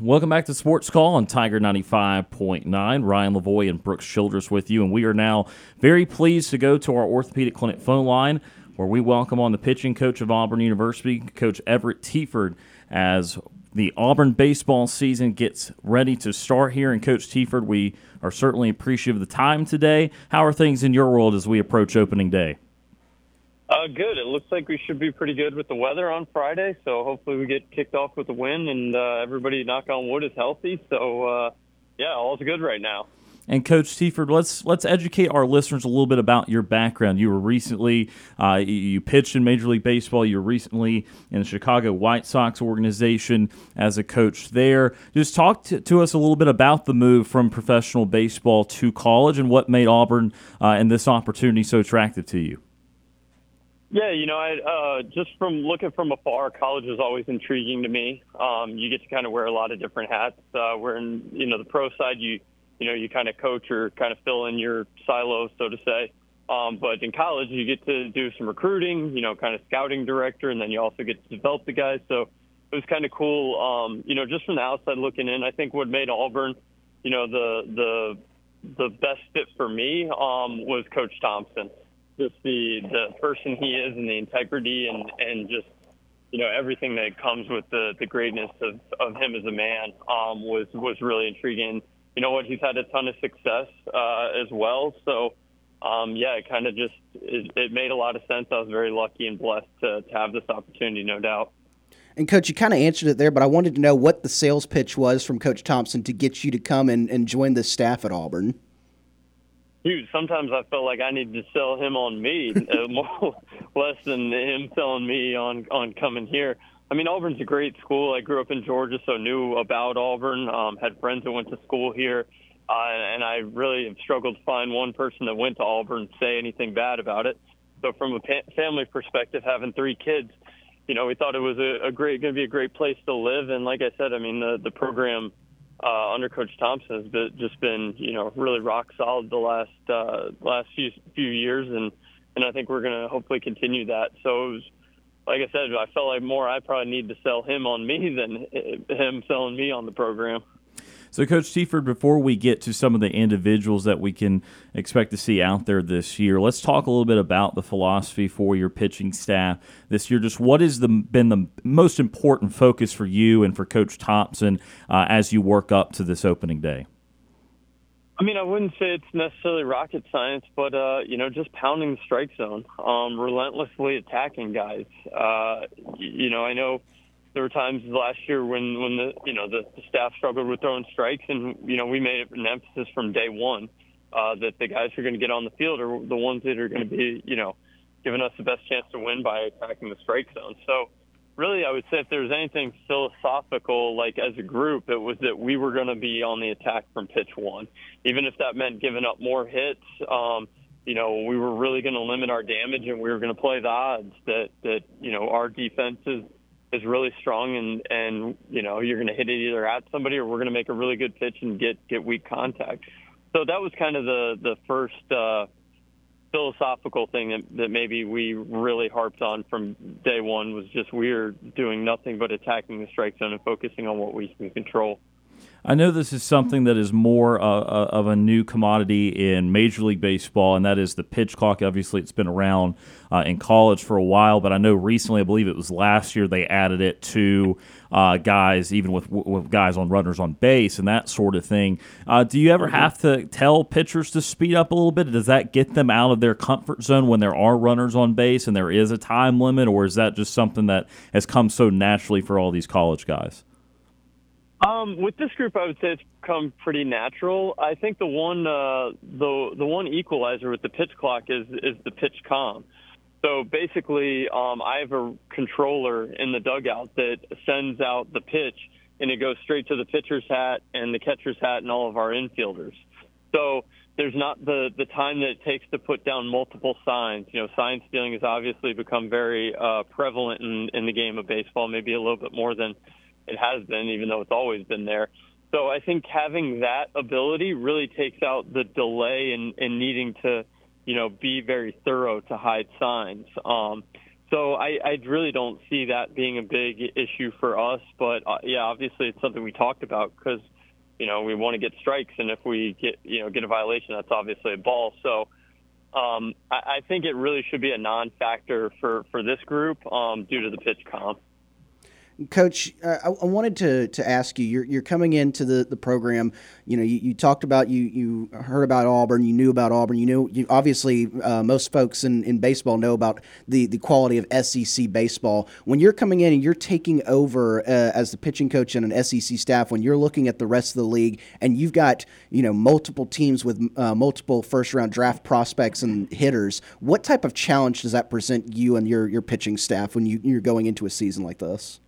Welcome back to Sports Call on Tiger 95.9. Ryan Lavoie and Brooks Childress with you, and we are now very pleased to go to our orthopedic clinic phone line where we welcome on the pitching coach of Auburn University, Coach Everett Teaford, as the Auburn baseball season gets ready to start here. And Coach Teaford, we are certainly appreciative of the time today. How are things in your world as we approach opening day? Uh, good. It looks like we should be pretty good with the weather on Friday, so hopefully we get kicked off with a win and uh, everybody, knock on wood, is healthy. So, uh, yeah, all's good right now. And Coach Teaford, let's let's educate our listeners a little bit about your background. You were recently uh, you pitched in Major League Baseball. You were recently in the Chicago White Sox organization as a coach there. Just talk to, to us a little bit about the move from professional baseball to college and what made Auburn uh, and this opportunity so attractive to you. Yeah, you know, I uh, just from looking from afar, college is always intriguing to me. Um, you get to kind of wear a lot of different hats. Uh, where in you know the pro side, you you know you kind of coach or kind of fill in your silos, so to say. Um, but in college, you get to do some recruiting, you know, kind of scouting director, and then you also get to develop the guys. So it was kind of cool. Um, you know, just from the outside looking in, I think what made Auburn, you know, the the the best fit for me um, was Coach Thompson just the the person he is and the integrity and and just you know everything that comes with the the greatness of of him as a man um, was was really intriguing. You know what? He's had a ton of success uh, as well. So um, yeah, it kind of just it, it made a lot of sense. I was very lucky and blessed to, to have this opportunity, no doubt. And coach, you kind of answered it there, but I wanted to know what the sales pitch was from Coach Thompson to get you to come and, and join the staff at Auburn huge. Sometimes I felt like I needed to sell him on me, uh, more less than him selling me on on coming here. I mean, Auburn's a great school. I grew up in Georgia, so knew about Auburn. Um, had friends that went to school here, uh, and I really have struggled to find one person that went to Auburn say anything bad about it. So, from a pa- family perspective, having three kids, you know, we thought it was a, a great, going to be a great place to live. And like I said, I mean, the the program uh, under Coach Thompson has been, just been, you know, really rock solid the last uh, last few few years, and and I think we're going to hopefully continue that. So it was, like I said, I felt like more I probably need to sell him on me than him selling me on the program. So, Coach Teaford, before we get to some of the individuals that we can expect to see out there this year, let's talk a little bit about the philosophy for your pitching staff this year. Just what has the, been the most important focus for you and for Coach Thompson uh, as you work up to this opening day? I mean, I wouldn't say it's necessarily rocket science, but uh, you know, just pounding the strike zone, um, relentlessly attacking guys. Uh, you know, I know there were times last year when when the you know the, the staff struggled with throwing strikes, and you know we made an emphasis from day one uh, that the guys who are going to get on the field are the ones that are going to be you know giving us the best chance to win by attacking the strike zone. So really, I would say if there was anything philosophical, like as a group, it was that we were going to be on the attack from pitch one, even if that meant giving up more hits. Um, you know, we were really going to limit our damage, and we were going to play the odds that that you know our defenses is really strong and and you know you're going to hit it either at somebody or we're going to make a really good pitch and get get weak contact. So that was kind of the the first uh, philosophical thing that, that maybe we really harped on from day one was just we are doing nothing but attacking the strike zone and focusing on what we can control. I know this is something that is more uh, uh, of a new commodity in Major League Baseball, and that is the pitch clock. Obviously, it's been around uh, in college for a while, but I know recently, I believe it was last year, they added it to uh, guys, even with, with guys on runners on base and that sort of thing. Uh, do you ever have to tell pitchers to speed up a little bit? Does that get them out of their comfort zone when there are runners on base and there is a time limit, or is that just something that has come so naturally for all these college guys? Um, with this group, I would say it's come pretty natural. I think the one uh, the the one equalizer with the pitch clock is is the pitch com. So basically, um, I have a controller in the dugout that sends out the pitch, and it goes straight to the pitcher's hat and the catcher's hat and all of our infielders. So there's not the the time that it takes to put down multiple signs. You know, sign stealing has obviously become very uh, prevalent in in the game of baseball, maybe a little bit more than it has been, even though it's always been there. So I think having that ability really takes out the delay in, in needing to, you know, be very thorough to hide signs. Um, So I, I really don't see that being a big issue for us. But uh, yeah, obviously it's something we talked about because you know we want to get strikes, and if we get you know get a violation, that's obviously a ball. So um, I, I think it really should be a non-factor for for this group um, due to the pitch comp. Coach, uh, I, I, wanted to, to ask you. You're, you're coming into the, the program. You know, you, you talked about you you heard about Auburn. You knew about Auburn. You knew you, obviously uh, most folks in, in baseball know about the, the quality of SEC baseball. When you're coming in and you're taking over uh, as the pitching coach and an SEC staff, when you're looking at the rest of the league and you've got you know multiple teams with uh, multiple first round draft prospects and hitters, what type of challenge does that present you and your your pitching staff when you, you're going into a season like this?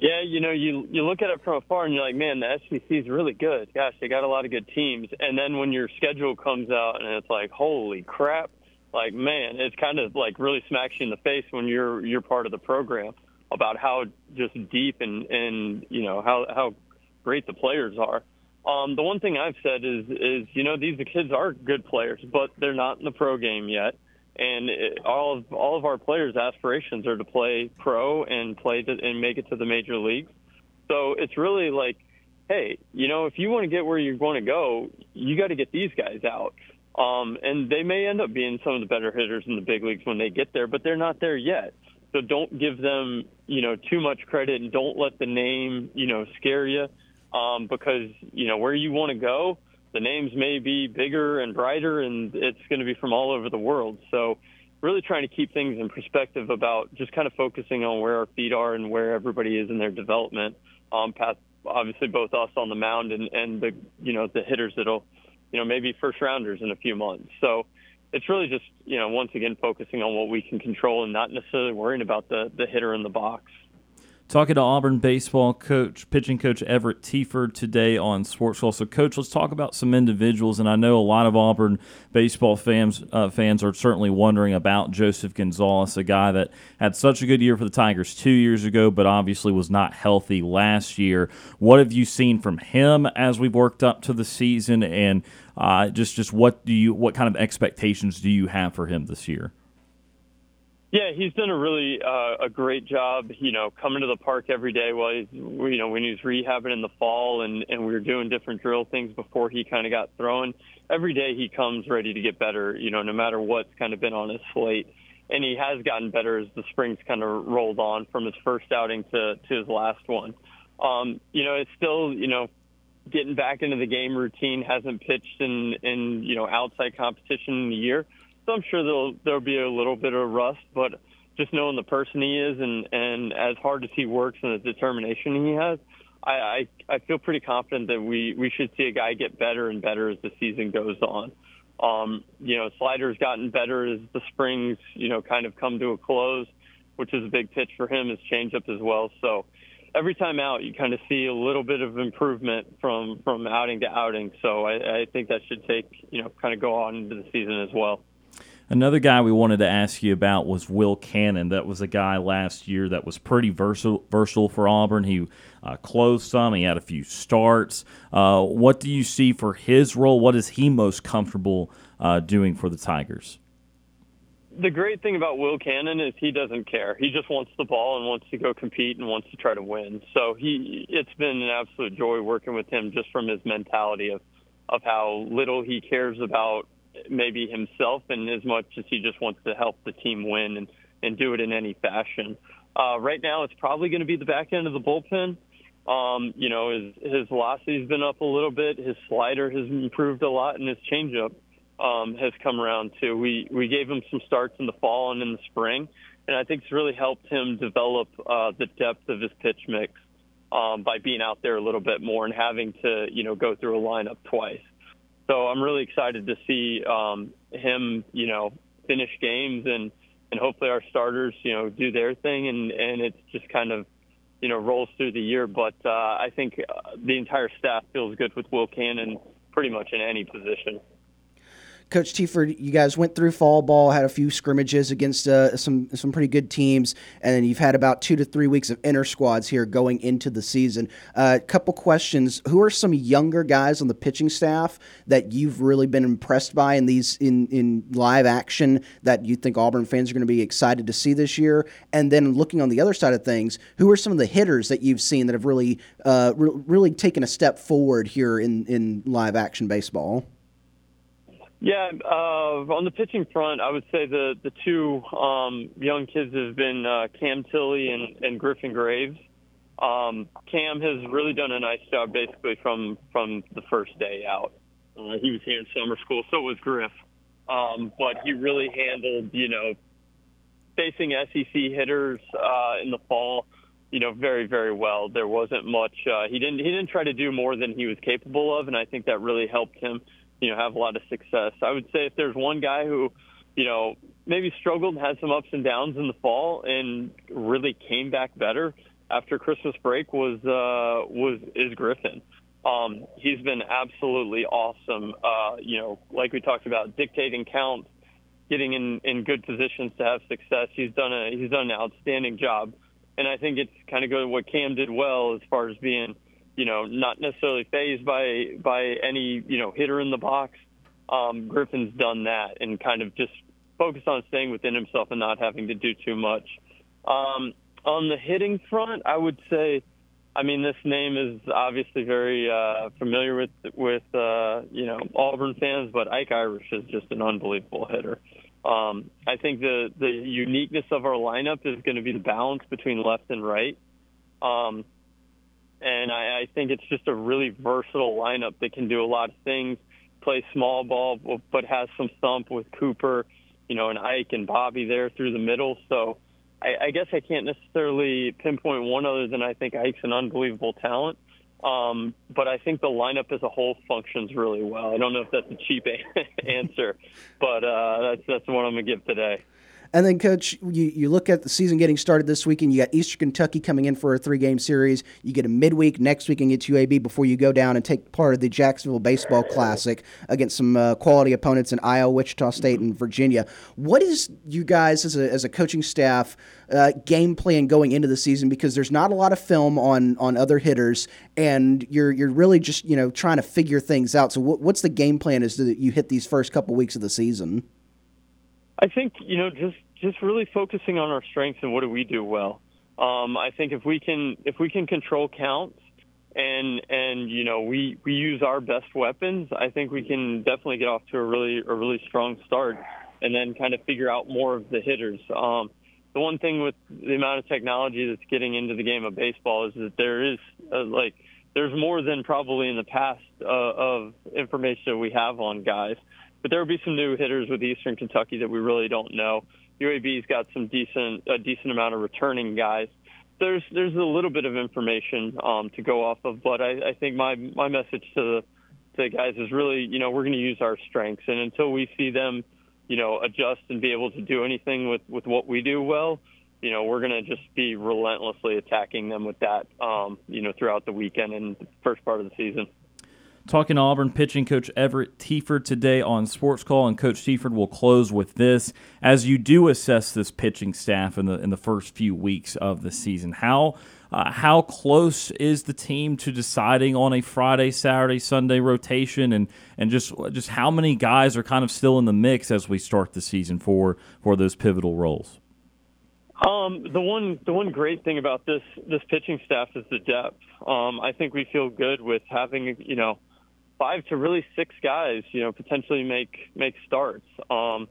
Yeah, you know, you you look at it from afar and you're like, man, the SEC is really good. Gosh, they got a lot of good teams. And then when your schedule comes out and it's like, holy crap, like man, it's kind of like really smacks you in the face when you're you're part of the program about how just deep and and you know how how great the players are. Um, the one thing I've said is is you know these kids are good players, but they're not in the pro game yet and it, all of all of our players' aspirations are to play pro and play to, and make it to the major leagues. So it's really like, hey, you know, if you want to get where you want to go, you got to get these guys out. Um, and they may end up being some of the better hitters in the big leagues when they get there, but they're not there yet. So don't give them, you know, too much credit and don't let the name, you know, scare you. Um, because, you know, where you want to go, the names may be bigger and brighter, and it's going to be from all over the world. So, really trying to keep things in perspective about just kind of focusing on where our feet are and where everybody is in their development. Um, past, obviously, both us on the mound and and the you know the hitters that'll, you know, maybe first rounders in a few months. So. It's really just, you know, once again focusing on what we can control and not necessarily worrying about the, the hitter in the box. Talking to Auburn baseball coach, pitching coach Everett Teaford today on Sports Call. So, coach, let's talk about some individuals. And I know a lot of Auburn baseball fans uh, fans are certainly wondering about Joseph Gonzalez, a guy that had such a good year for the Tigers two years ago, but obviously was not healthy last year. What have you seen from him as we've worked up to the season, and uh, just just what do you what kind of expectations do you have for him this year? Yeah, he's done a really uh, a great job. You know, coming to the park every day while he's you know when he was rehabbing in the fall and and we were doing different drill things before he kind of got thrown. Every day he comes ready to get better. You know, no matter what's kind of been on his slate, and he has gotten better as the spring's kind of rolled on from his first outing to to his last one. Um, you know, it's still you know getting back into the game routine. Hasn't pitched in in you know outside competition in a year so I'm sure there'll there'll be a little bit of rust, but just knowing the person he is and and as hard as he works and the determination he has, I I, I feel pretty confident that we we should see a guy get better and better as the season goes on. Um, you know, slider's gotten better as the springs you know kind of come to a close, which is a big pitch for him. His changeup as well. So every time out, you kind of see a little bit of improvement from from outing to outing. So I, I think that should take you know kind of go on into the season as well. Another guy we wanted to ask you about was Will Cannon. That was a guy last year that was pretty versatile, versatile for Auburn. He uh, closed some, he had a few starts. Uh, what do you see for his role? What is he most comfortable uh, doing for the Tigers? The great thing about Will Cannon is he doesn't care. He just wants the ball and wants to go compete and wants to try to win. So he, it's been an absolute joy working with him just from his mentality of of how little he cares about maybe himself and as much as he just wants to help the team win and, and do it in any fashion. Uh, right now, it's probably going to be the back end of the bullpen. Um, you know, his, his velocity's been up a little bit. His slider has improved a lot, and his changeup um, has come around too. We we gave him some starts in the fall and in the spring, and I think it's really helped him develop uh, the depth of his pitch mix um, by being out there a little bit more and having to you know go through a lineup twice. So I'm really excited to see um, him, you know, finish games and and hopefully our starters, you know, do their thing and and it's just kind of, you know, rolls through the year. But uh, I think uh, the entire staff feels good with Will Cannon pretty much in any position. Coach Teaford, you guys went through fall ball, had a few scrimmages against uh, some some pretty good teams, and then you've had about two to three weeks of inner squads here going into the season. A uh, couple questions: Who are some younger guys on the pitching staff that you've really been impressed by in these in in live action that you think Auburn fans are going to be excited to see this year? And then looking on the other side of things, who are some of the hitters that you've seen that have really uh, re- really taken a step forward here in in live action baseball? Yeah, uh, on the pitching front, I would say the the two um, young kids have been uh, Cam Tilly and, and Griffin Graves. Um, Cam has really done a nice job, basically from from the first day out. Uh, he was here in summer school, so was Griff, um, but he really handled, you know, facing SEC hitters uh, in the fall, you know, very very well. There wasn't much. Uh, he didn't he didn't try to do more than he was capable of, and I think that really helped him you know, have a lot of success. I would say if there's one guy who, you know, maybe struggled had some ups and downs in the fall and really came back better after Christmas break was uh, was is Griffin. Um, he's been absolutely awesome. Uh, you know, like we talked about, dictating counts, getting in, in good positions to have success. He's done a he's done an outstanding job, and I think it's kind of good what Cam did well as far as being you know, not necessarily phased by by any you know hitter in the box. Um, Griffin's done that and kind of just focused on staying within himself and not having to do too much. Um, on the hitting front, I would say, I mean, this name is obviously very uh, familiar with with uh, you know Auburn fans, but Ike Irish is just an unbelievable hitter. Um, I think the the uniqueness of our lineup is going to be the balance between left and right. Um, and I, I think it's just a really versatile lineup that can do a lot of things. Play small ball, but has some thump with Cooper, you know, and Ike and Bobby there through the middle. So I, I guess I can't necessarily pinpoint one other than I think Ike's an unbelievable talent. Um, but I think the lineup as a whole functions really well. I don't know if that's a cheap answer, but uh, that's that's one I'm gonna give today. And then, coach, you, you look at the season getting started this weekend. You got Eastern Kentucky coming in for a three game series. You get a midweek next week against UAB before you go down and take part of the Jacksonville Baseball Classic against some uh, quality opponents in Iowa, Wichita State, and Virginia. What is you guys as a, as a coaching staff uh, game plan going into the season? Because there's not a lot of film on on other hitters, and you're you're really just you know trying to figure things out. So, what, what's the game plan as you hit these first couple weeks of the season? I think you know just just really focusing on our strengths and what do we do well. Um, I think if we can if we can control counts and and you know we we use our best weapons, I think we can definitely get off to a really a really strong start, and then kind of figure out more of the hitters. Um, the one thing with the amount of technology that's getting into the game of baseball is that there is uh, like there's more than probably in the past uh, of information that we have on guys. But there will be some new hitters with Eastern Kentucky that we really don't know. UAB's got some decent a decent amount of returning guys. There's there's a little bit of information um, to go off of, but I, I think my my message to the to the guys is really you know we're going to use our strengths, and until we see them you know adjust and be able to do anything with with what we do well, you know we're going to just be relentlessly attacking them with that um, you know throughout the weekend and the first part of the season. Talking Auburn pitching coach Everett Teaford today on Sports Call, and Coach Teaford will close with this: as you do assess this pitching staff in the in the first few weeks of the season, how uh, how close is the team to deciding on a Friday, Saturday, Sunday rotation, and and just just how many guys are kind of still in the mix as we start the season for for those pivotal roles? Um, the one the one great thing about this this pitching staff is the depth. Um, I think we feel good with having you know five to really six guys, you know, potentially make make starts. Um,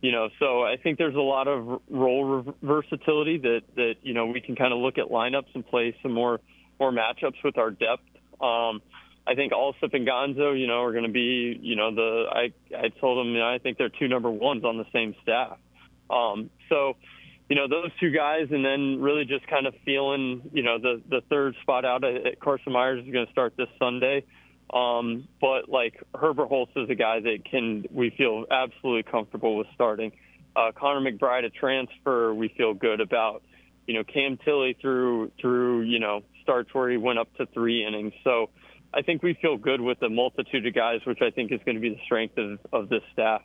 you know, so I think there's a lot of role versatility that that you know we can kind of look at lineups and play some more more matchups with our depth. Um, I think Allsup and Gonzo, you know, are going to be, you know, the I I told them, you know, I think they're two number ones on the same staff. Um, so, you know, those two guys, and then really just kind of feeling, you know, the the third spot out at Carson Myers is going to start this Sunday. Um, but like Herberholz is a guy that can we feel absolutely comfortable with starting. Uh, Connor McBride a transfer we feel good about. You know Cam Tilly through through you know starts where he went up to three innings. So I think we feel good with the multitude of guys, which I think is going to be the strength of, of this staff.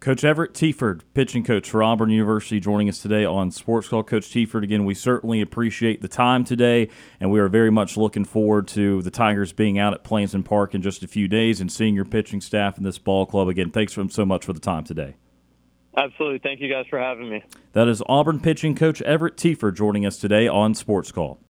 Coach Everett Teaford, pitching coach for Auburn University, joining us today on Sports Call. Coach Teaford, again, we certainly appreciate the time today, and we are very much looking forward to the Tigers being out at Plainsman Park in just a few days and seeing your pitching staff in this ball club. Again, thanks so much for the time today. Absolutely. Thank you guys for having me. That is Auburn pitching coach Everett Teaford joining us today on Sports Call.